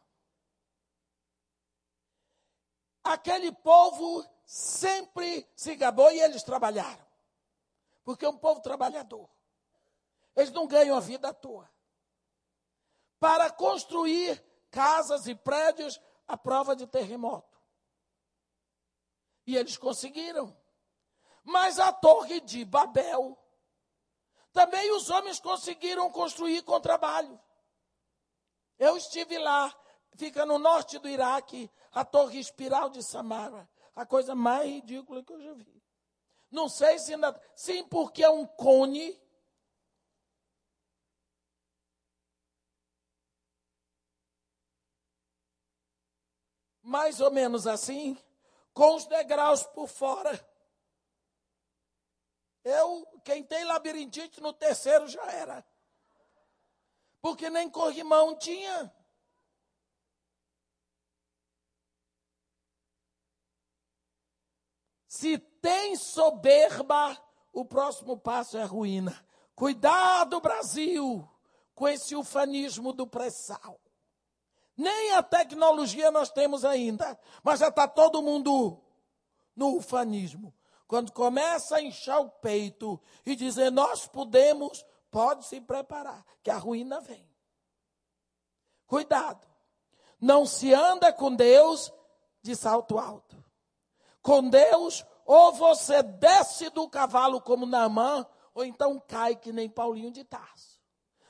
Aquele povo sempre se gabou e eles trabalharam. Porque é um povo trabalhador. Eles não ganham a vida à toa. Para construir casas e prédios à prova de terremoto. E eles conseguiram. Mas a Torre de Babel, também os homens conseguiram construir com trabalho. Eu estive lá, fica no norte do Iraque, a Torre Espiral de Samara. A coisa mais ridícula que eu já vi. Não sei se ainda. Sim, porque é um cone mais ou menos assim, com os degraus por fora. Eu, quem tem labirintite no terceiro já era. Porque nem corrimão tinha. Se tem soberba, o próximo passo é ruína. Cuidado, Brasil, com esse ufanismo do pré-sal. Nem a tecnologia nós temos ainda, mas já está todo mundo no ufanismo. Quando começa a inchar o peito e dizer nós podemos, pode se preparar, que a ruína vem. Cuidado. Não se anda com Deus de salto alto. Com Deus, ou você desce do cavalo como Naamã, ou então cai que nem Paulinho de Tarso.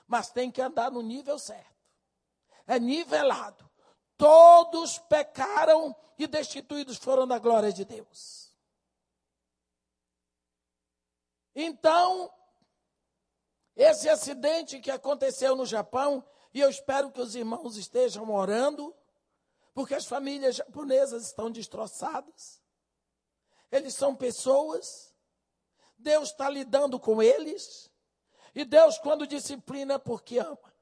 Mas tem que andar no nível certo é nivelado. Todos pecaram e destituídos foram da glória de Deus. Então, esse acidente que aconteceu no Japão, e eu espero que os irmãos estejam orando, porque as famílias japonesas estão destroçadas. Eles são pessoas, Deus está lidando com eles, e Deus, quando disciplina, é porque ama.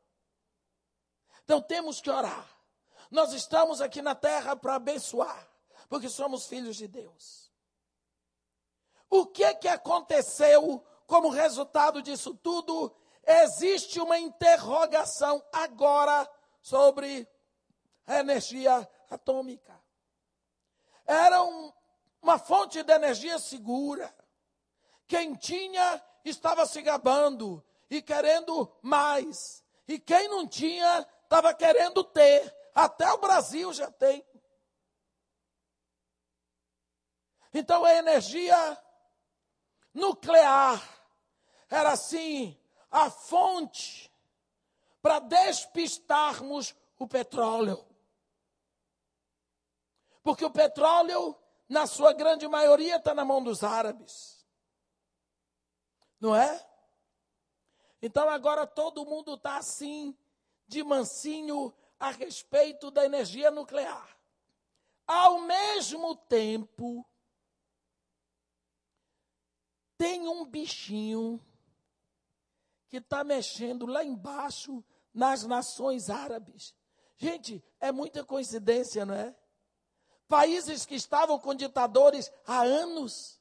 Então temos que orar. Nós estamos aqui na terra para abençoar, porque somos filhos de Deus. O que que aconteceu como resultado disso tudo? Existe uma interrogação agora sobre a energia atômica. Era um, uma fonte de energia segura. Quem tinha estava se gabando e querendo mais. E quem não tinha estava querendo ter. Até o Brasil já tem. Então a energia nuclear era assim a fonte para despistarmos o petróleo. Porque o petróleo, na sua grande maioria, está na mão dos árabes. Não é? Então agora todo mundo está assim, de mansinho a respeito da energia nuclear. Ao mesmo tempo, tem um bichinho que está mexendo lá embaixo nas nações árabes. Gente, é muita coincidência, não é? Países que estavam com ditadores há anos.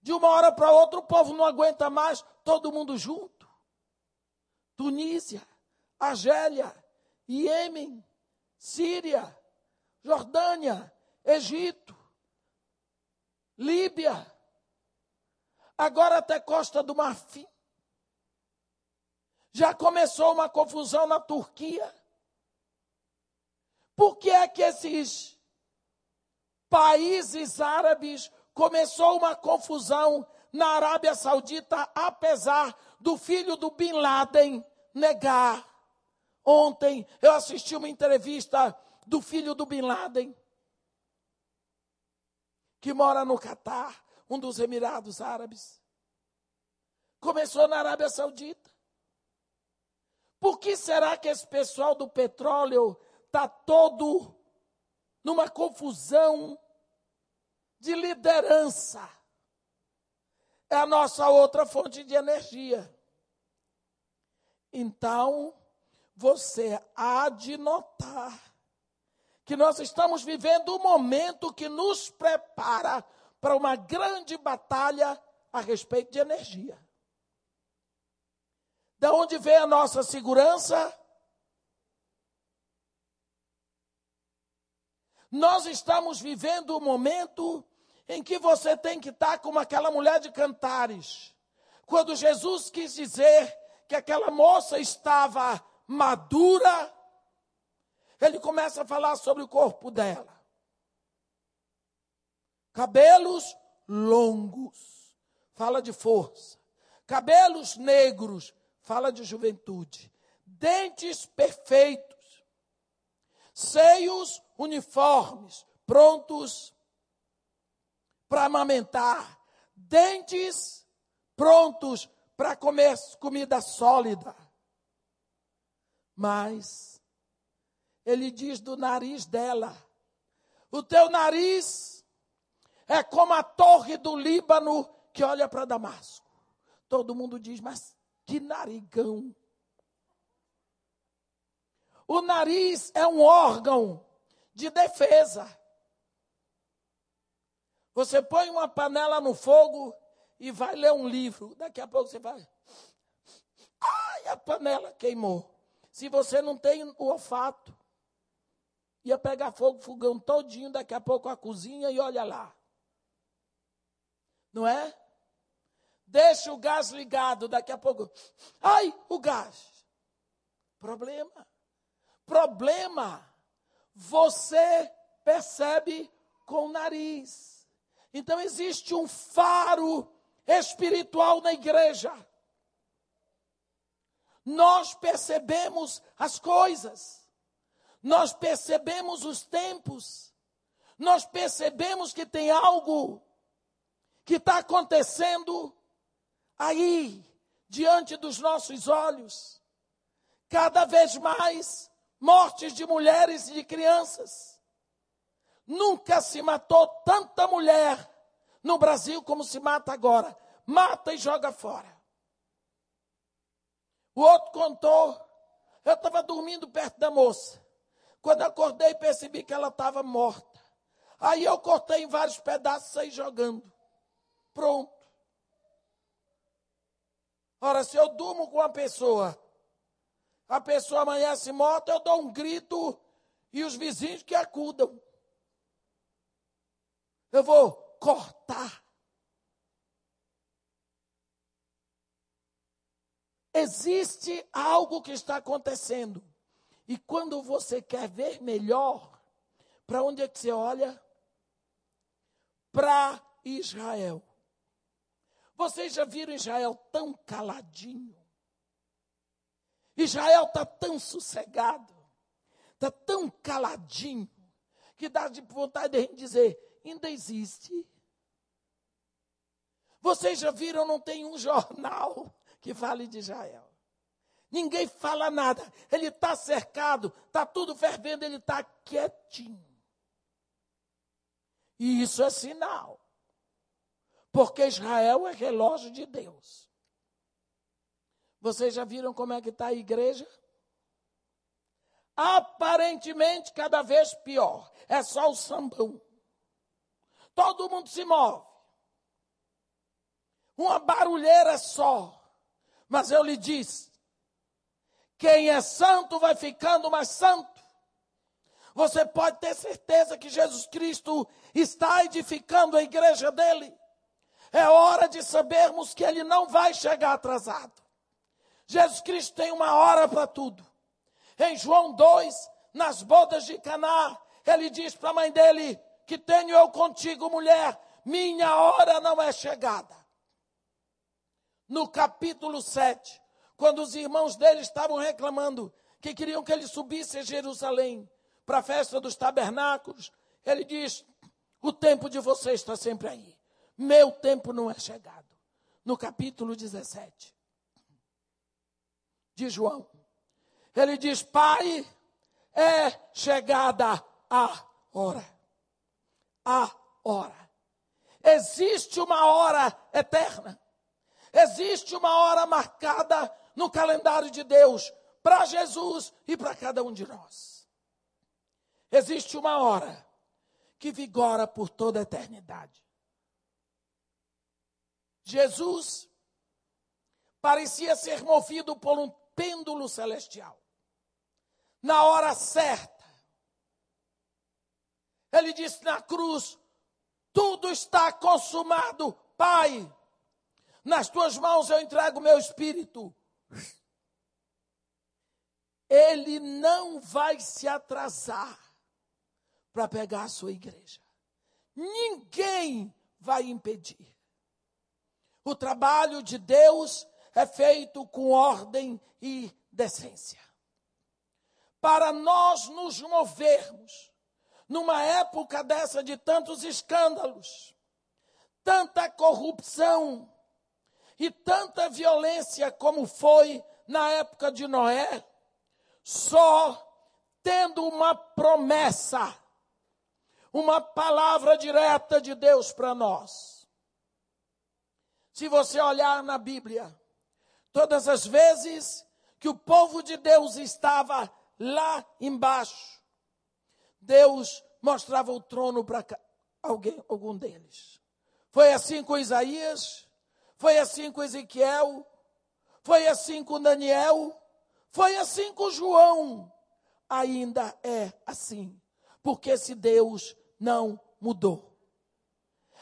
De uma hora para outra, o povo não aguenta mais, todo mundo junto. Tunísia, Argélia, Iêmen, Síria, Jordânia, Egito, Líbia, agora até Costa do Marfim. Já começou uma confusão na Turquia. Por que é que esses países árabes começou uma confusão na Arábia Saudita, apesar do filho do Bin Laden negar. Ontem eu assisti uma entrevista do filho do Bin Laden, que mora no Catar, um dos Emirados Árabes. Começou na Arábia Saudita. Por que será que esse pessoal do petróleo está todo numa confusão de liderança? é a nossa outra fonte de energia. Então, você há de notar que nós estamos vivendo um momento que nos prepara para uma grande batalha a respeito de energia. Da onde vem a nossa segurança? Nós estamos vivendo um momento em que você tem que estar como aquela mulher de Cantares. Quando Jesus quis dizer que aquela moça estava madura, ele começa a falar sobre o corpo dela. Cabelos longos, fala de força. Cabelos negros, fala de juventude. Dentes perfeitos. Seios uniformes, prontos para amamentar. Dentes prontos para comer comida sólida. Mas ele diz do nariz dela: o teu nariz é como a torre do Líbano que olha para Damasco. Todo mundo diz, mas que narigão. O nariz é um órgão de defesa. Você põe uma panela no fogo e vai ler um livro. Daqui a pouco você vai. Ai, a panela queimou. Se você não tem o olfato, ia pegar fogo, fogão todinho, daqui a pouco a cozinha e olha lá. Não é? Deixa o gás ligado, daqui a pouco. Ai, o gás. Problema. Problema. Você percebe com o nariz. Então existe um faro espiritual na igreja nós percebemos as coisas, nós percebemos os tempos, nós percebemos que tem algo que está acontecendo aí, diante dos nossos olhos. Cada vez mais mortes de mulheres e de crianças. Nunca se matou tanta mulher no Brasil como se mata agora. Mata e joga fora. O outro contou. Eu estava dormindo perto da moça. Quando acordei, percebi que ela estava morta. Aí eu cortei em vários pedaços e saí jogando. Pronto. Ora, se eu durmo com uma pessoa, a pessoa amanhece morta, eu dou um grito e os vizinhos que acudam. Eu vou cortar Existe algo que está acontecendo. E quando você quer ver melhor, para onde é que você olha? Para Israel. Vocês já viram Israel tão caladinho? Israel está tão sossegado, está tão caladinho, que dá de vontade de dizer: ainda existe. Vocês já viram, não tem um jornal que fale de Israel. Ninguém fala nada. Ele está cercado, está tudo fervendo, ele está quietinho. E isso é sinal. Porque Israel é relógio de Deus. Vocês já viram como é que está a igreja? Aparentemente cada vez pior. É só o sambão. Todo mundo se move. Uma barulheira só. Mas eu lhe disse: quem é santo vai ficando mais santo. Você pode ter certeza que Jesus Cristo está edificando a igreja dele. É hora de sabermos que ele não vai chegar atrasado. Jesus Cristo tem uma hora para tudo. Em João 2, nas bodas de Caná, ele diz para a mãe dele: Que tenho eu contigo, mulher, minha hora não é chegada no capítulo 7, quando os irmãos dele estavam reclamando que queriam que ele subisse a Jerusalém para a festa dos tabernáculos, ele diz: O tempo de vocês está sempre aí, meu tempo não é chegado. No capítulo 17 de João, ele diz: Pai, é chegada a hora. A hora. existe uma hora eterna. Existe uma hora marcada no calendário de Deus para Jesus e para cada um de nós. Existe uma hora que vigora por toda a eternidade. Jesus parecia ser movido por um pêndulo celestial. Na hora certa, ele disse na cruz: Tudo está consumado, Pai. Nas tuas mãos eu entrego o meu espírito. Ele não vai se atrasar para pegar a sua igreja. Ninguém vai impedir. O trabalho de Deus é feito com ordem e decência. Para nós nos movermos numa época dessa de tantos escândalos, tanta corrupção e tanta violência como foi na época de Noé, só tendo uma promessa, uma palavra direta de Deus para nós se você olhar na Bíblia, todas as vezes que o povo de Deus estava lá embaixo, Deus mostrava o trono para alguém, algum deles. Foi assim com Isaías, foi assim com Ezequiel, foi assim com Daniel, foi assim com João. Ainda é assim, porque esse Deus não mudou.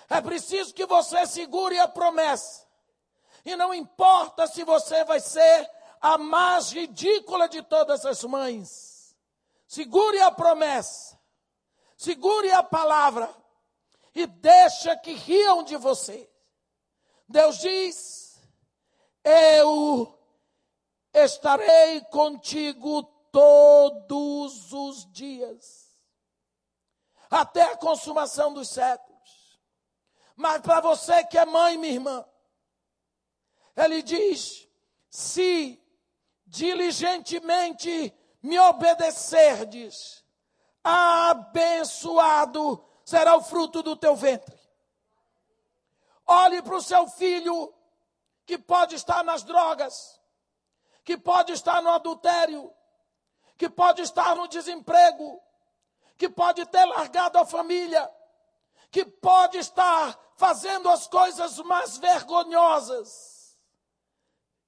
É preciso que você segure a promessa. E não importa se você vai ser a mais ridícula de todas as mães. Segure a promessa. Segure a palavra. E deixa que riam de você. Deus diz: Eu estarei contigo todos os dias, até a consumação dos séculos. Mas para você que é mãe, minha irmã, ele diz: se diligentemente me obedecerdes, abençoado será o fruto do teu ventre. Olhe para o seu filho que pode estar nas drogas, que pode estar no adultério, que pode estar no desemprego, que pode ter largado a família que pode estar fazendo as coisas mais vergonhosas.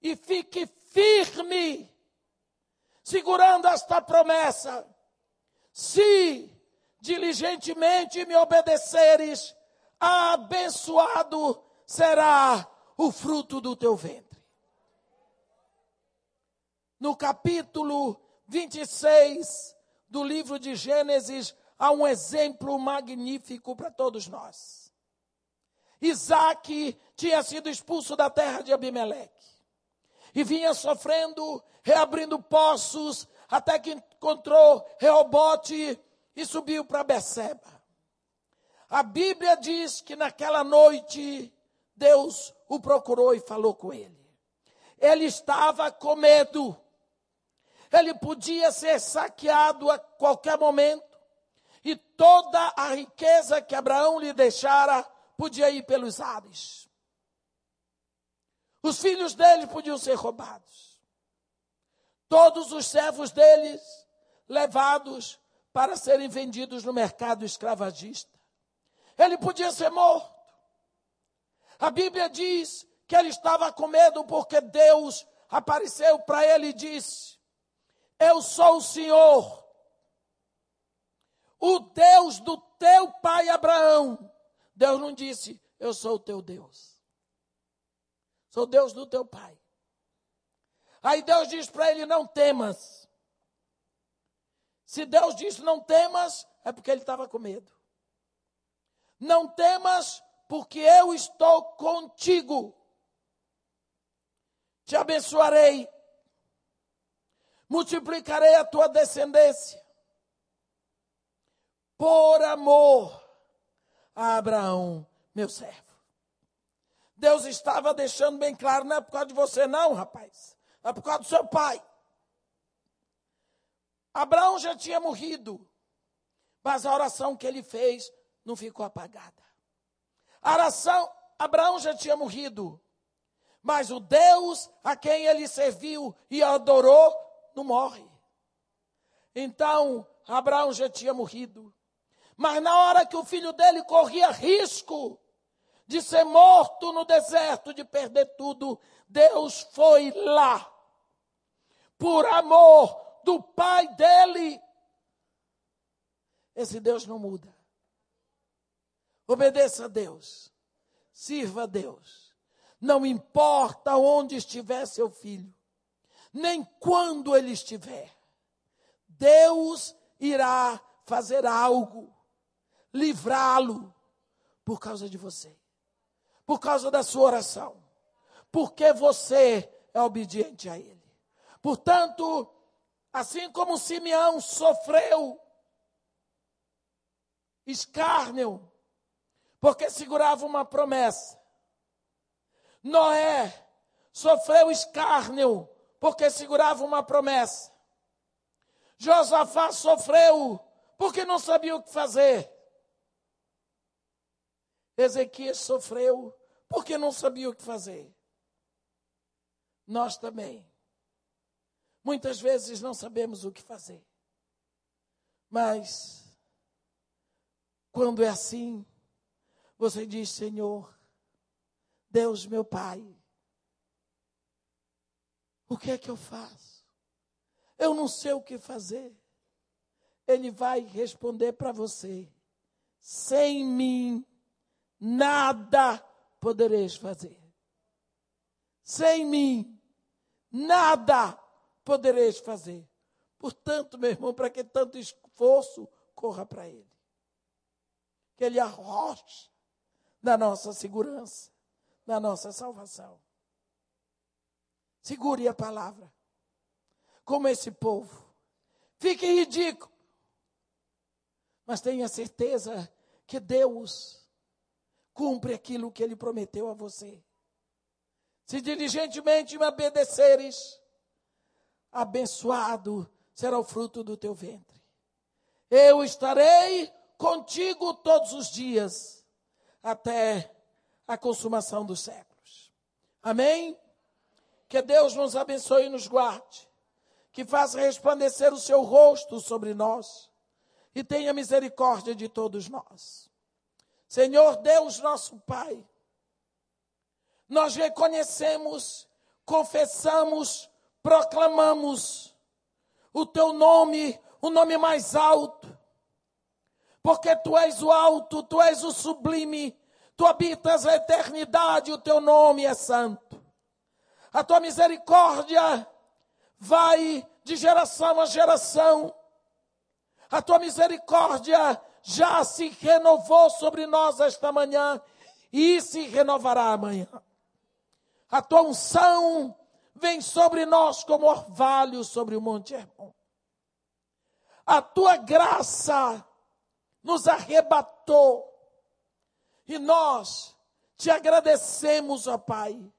E fique firme, segurando esta promessa. Se diligentemente me obedeceres, abençoado será o fruto do teu ventre. No capítulo 26 do livro de Gênesis, há um exemplo magnífico para todos nós. Isaac tinha sido expulso da terra de Abimeleque e vinha sofrendo, reabrindo poços, até que encontrou Reobote e subiu para Beceba. A Bíblia diz que naquela noite Deus o procurou e falou com ele. Ele estava com medo. Ele podia ser saqueado a qualquer momento e toda a riqueza que Abraão lhe deixara podia ir pelos ares. Os filhos dele podiam ser roubados. Todos os servos deles levados para serem vendidos no mercado escravagista. Ele podia ser morto. A Bíblia diz que ele estava com medo porque Deus apareceu para ele e disse: Eu sou o Senhor o Deus do teu pai Abraão. Deus não disse, eu sou o teu Deus. Sou Deus do teu pai. Aí Deus diz para ele: não temas. Se Deus disse não temas, é porque ele estava com medo. Não temas, porque eu estou contigo. Te abençoarei, multiplicarei a tua descendência por amor a Abraão, meu servo. Deus estava deixando bem claro, não é por causa de você, não, rapaz. É por causa do seu pai. Abraão já tinha morrido, mas a oração que ele fez não ficou apagada. Aração, Abraão já tinha morrido. Mas o Deus a quem ele serviu e adorou não morre. Então, Abraão já tinha morrido. Mas na hora que o filho dele corria risco de ser morto no deserto, de perder tudo, Deus foi lá. Por amor do pai dele. Esse Deus não muda. Obedeça a Deus. Sirva a Deus. Não importa onde estiver seu filho, nem quando ele estiver. Deus irá fazer algo, livrá-lo por causa de você, por causa da sua oração, porque você é obediente a Ele. Portanto, assim como Simeão sofreu escárnio, porque segurava uma promessa, Noé sofreu escárnio, porque segurava uma promessa. Josafá sofreu porque não sabia o que fazer. Ezequias sofreu porque não sabia o que fazer. Nós também. Muitas vezes não sabemos o que fazer. Mas, quando é assim, você diz: Senhor, Deus meu Pai, o que é que eu faço? eu não sei o que fazer. Ele vai responder para você: sem mim, nada podereis fazer. Sem mim, nada podereis fazer. Portanto, meu irmão, para que tanto esforço, corra para Ele. Que Ele arroche da nossa segurança, da nossa salvação. Segure a palavra como esse povo. Fique ridículo. Mas tenha certeza que Deus cumpre aquilo que Ele prometeu a você. Se diligentemente me obedeceres, abençoado será o fruto do teu ventre. Eu estarei contigo todos os dias, até a consumação dos séculos. Amém? Que Deus nos abençoe e nos guarde que faça resplandecer o seu rosto sobre nós e tenha misericórdia de todos nós. Senhor Deus, nosso Pai, nós reconhecemos, confessamos, proclamamos o teu nome, o nome mais alto, porque tu és o alto, tu és o sublime, tu habitas a eternidade, o teu nome é santo. A tua misericórdia vai de geração a geração. A tua misericórdia já se renovou sobre nós esta manhã e se renovará amanhã. A tua unção vem sobre nós como orvalho sobre o Monte Hermon. A tua graça nos arrebatou e nós te agradecemos, ó Pai,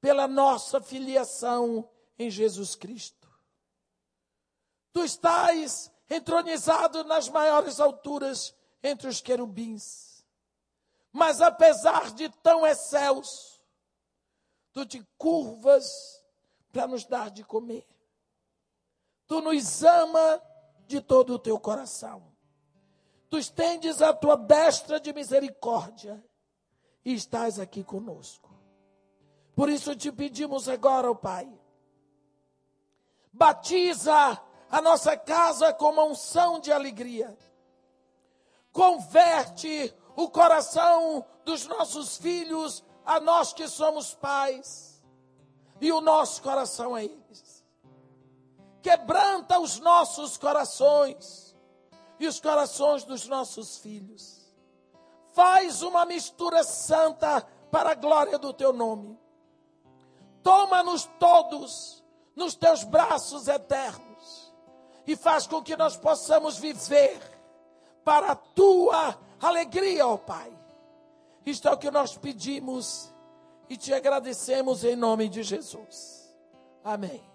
pela nossa filiação em Jesus Cristo. Tu estás entronizado nas maiores alturas entre os querubins. Mas apesar de tão excelso, tu te curvas para nos dar de comer. Tu nos ama de todo o teu coração. Tu estendes a tua destra de misericórdia e estás aqui conosco. Por isso te pedimos agora, ó Pai, batiza a nossa casa com uma unção de alegria. Converte o coração dos nossos filhos a nós que somos pais e o nosso coração a eles. Quebranta os nossos corações e os corações dos nossos filhos. Faz uma mistura santa para a glória do teu nome. Toma-nos todos nos teus braços eternos e faz com que nós possamos viver para a tua alegria, ó Pai. Isto é o que nós pedimos e te agradecemos em nome de Jesus. Amém.